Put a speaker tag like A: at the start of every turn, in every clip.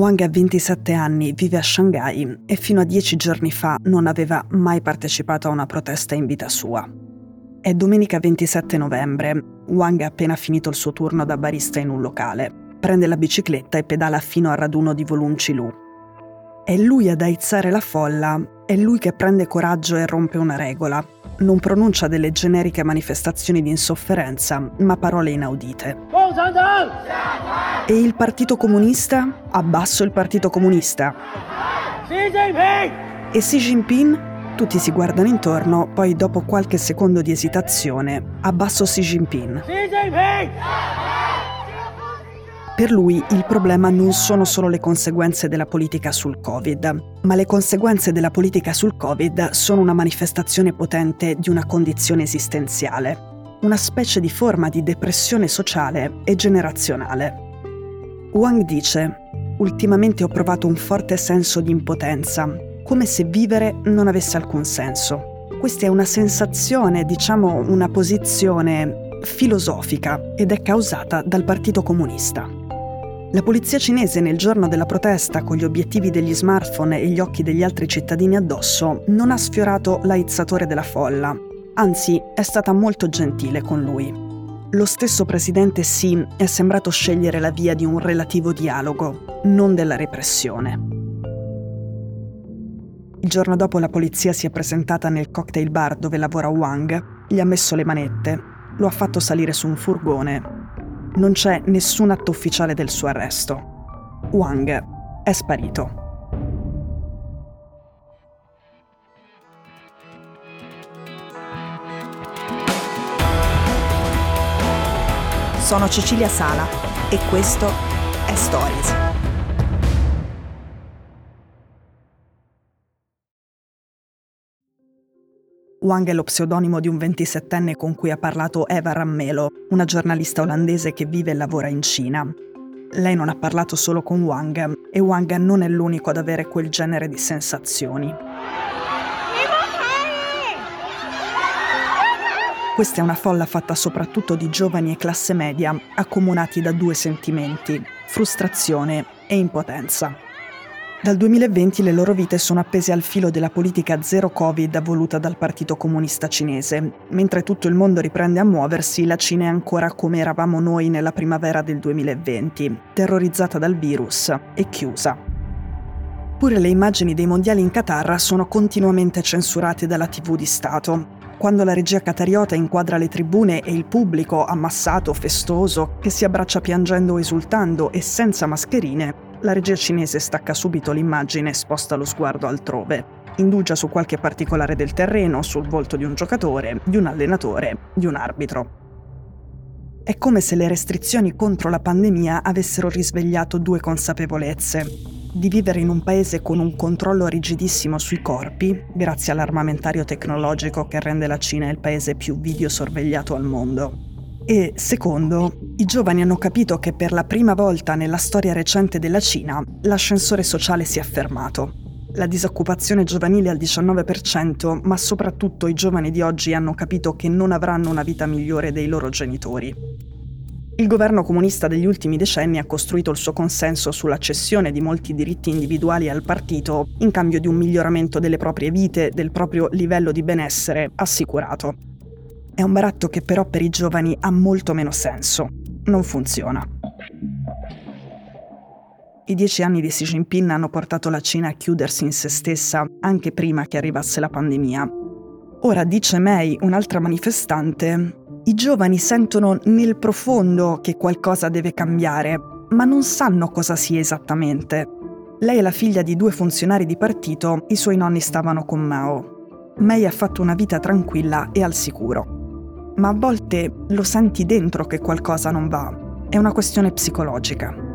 A: Wang ha 27 anni, vive a Shanghai e fino a dieci giorni fa non aveva mai partecipato a una protesta in vita sua. È domenica 27 novembre. Wang ha appena finito il suo turno da barista in un locale. Prende la bicicletta e pedala fino al raduno di Volunci Lu. È lui ad aizzare la folla, è lui che prende coraggio e rompe una regola. Non pronuncia delle generiche manifestazioni di insofferenza, ma parole inaudite. E il Partito Comunista? Abbasso il Partito Comunista. E Xi Jinping? Tutti si guardano intorno, poi dopo qualche secondo di esitazione, abbasso Xi Jinping. Xi Jinping! Per lui il problema non sono solo le conseguenze della politica sul Covid, ma le conseguenze della politica sul Covid sono una manifestazione potente di una condizione esistenziale, una specie di forma di depressione sociale e generazionale. Wang dice, ultimamente ho provato un forte senso di impotenza, come se vivere non avesse alcun senso. Questa è una sensazione, diciamo una posizione filosofica ed è causata dal Partito Comunista. La polizia cinese nel giorno della protesta, con gli obiettivi degli smartphone e gli occhi degli altri cittadini addosso, non ha sfiorato l'aizzatore della folla, anzi è stata molto gentile con lui. Lo stesso presidente Xi è sembrato scegliere la via di un relativo dialogo, non della repressione. Il giorno dopo la polizia si è presentata nel cocktail bar dove lavora Wang, gli ha messo le manette, lo ha fatto salire su un furgone non c'è nessun atto ufficiale del suo arresto. Wang è sparito.
B: Sono Cecilia Sala e questo è Stories.
A: Wang è lo pseudonimo di un 27enne con cui ha parlato Eva Rammelo, una giornalista olandese che vive e lavora in Cina. Lei non ha parlato solo con Wang e Wang non è l'unico ad avere quel genere di sensazioni. Questa è una folla fatta soprattutto di giovani e classe media, accomunati da due sentimenti, frustrazione e impotenza. Dal 2020 le loro vite sono appese al filo della politica zero Covid voluta dal Partito Comunista Cinese. Mentre tutto il mondo riprende a muoversi, la Cina è ancora come eravamo noi nella primavera del 2020, terrorizzata dal virus e chiusa. Pure le immagini dei mondiali in Qatar sono continuamente censurate dalla TV di Stato. Quando la regia qatariota inquadra le tribune e il pubblico ammassato, festoso, che si abbraccia piangendo o esultando e senza mascherine, la regia cinese stacca subito l'immagine e sposta lo sguardo altrove. Indugia su qualche particolare del terreno, sul volto di un giocatore, di un allenatore, di un arbitro. È come se le restrizioni contro la pandemia avessero risvegliato due consapevolezze. Di vivere in un paese con un controllo rigidissimo sui corpi, grazie all'armamentario tecnologico che rende la Cina il paese più videosorvegliato al mondo, e secondo, i giovani hanno capito che per la prima volta nella storia recente della Cina l'ascensore sociale si è fermato. La disoccupazione giovanile al 19%, ma soprattutto i giovani di oggi hanno capito che non avranno una vita migliore dei loro genitori. Il governo comunista degli ultimi decenni ha costruito il suo consenso sulla cessione di molti diritti individuali al partito in cambio di un miglioramento delle proprie vite, del proprio livello di benessere assicurato. È un baratto che però per i giovani ha molto meno senso. Non funziona. I dieci anni di Xi Jinping hanno portato la Cina a chiudersi in se stessa anche prima che arrivasse la pandemia. Ora, dice Mei, un'altra manifestante, i giovani sentono nel profondo che qualcosa deve cambiare, ma non sanno cosa sia esattamente. Lei è la figlia di due funzionari di partito, i suoi nonni stavano con Mao. Mei ha fatto una vita tranquilla e al sicuro ma a volte lo senti dentro che qualcosa non va. È una questione psicologica.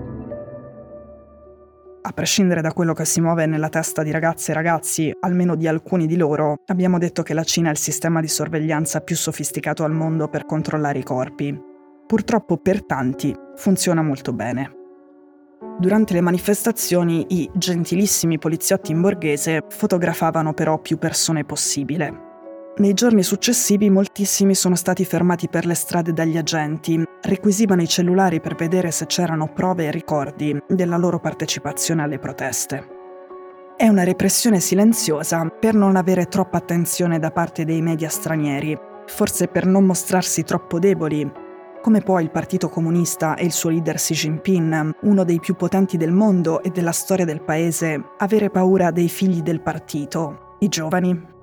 A: A prescindere da quello che si muove nella testa di ragazze e ragazzi, almeno di alcuni di loro, abbiamo detto che la Cina è il sistema di sorveglianza più sofisticato al mondo per controllare i corpi. Purtroppo per tanti funziona molto bene. Durante le manifestazioni i gentilissimi poliziotti in borghese fotografavano però più persone possibile Nei giorni successivi moltissimi sono stati fermati per le strade dagli agenti, requisivano i cellulari per vedere se c'erano prove e ricordi della loro partecipazione alle proteste. È una repressione silenziosa per non avere troppa attenzione da parte dei media stranieri, forse per non mostrarsi troppo deboli, come può il Partito Comunista e il suo leader Xi Jinping, uno dei più potenti del mondo e della storia del paese, avere paura dei figli del partito, i giovani?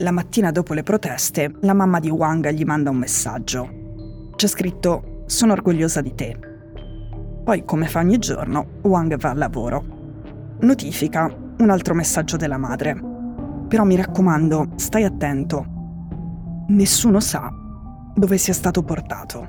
A: La mattina dopo le proteste, la mamma di Wang gli manda un messaggio. C'è scritto Sono orgogliosa di te. Poi, come fa ogni giorno, Wang va al lavoro. Notifica un altro messaggio della madre. Però mi raccomando, stai attento. Nessuno sa dove sia stato portato.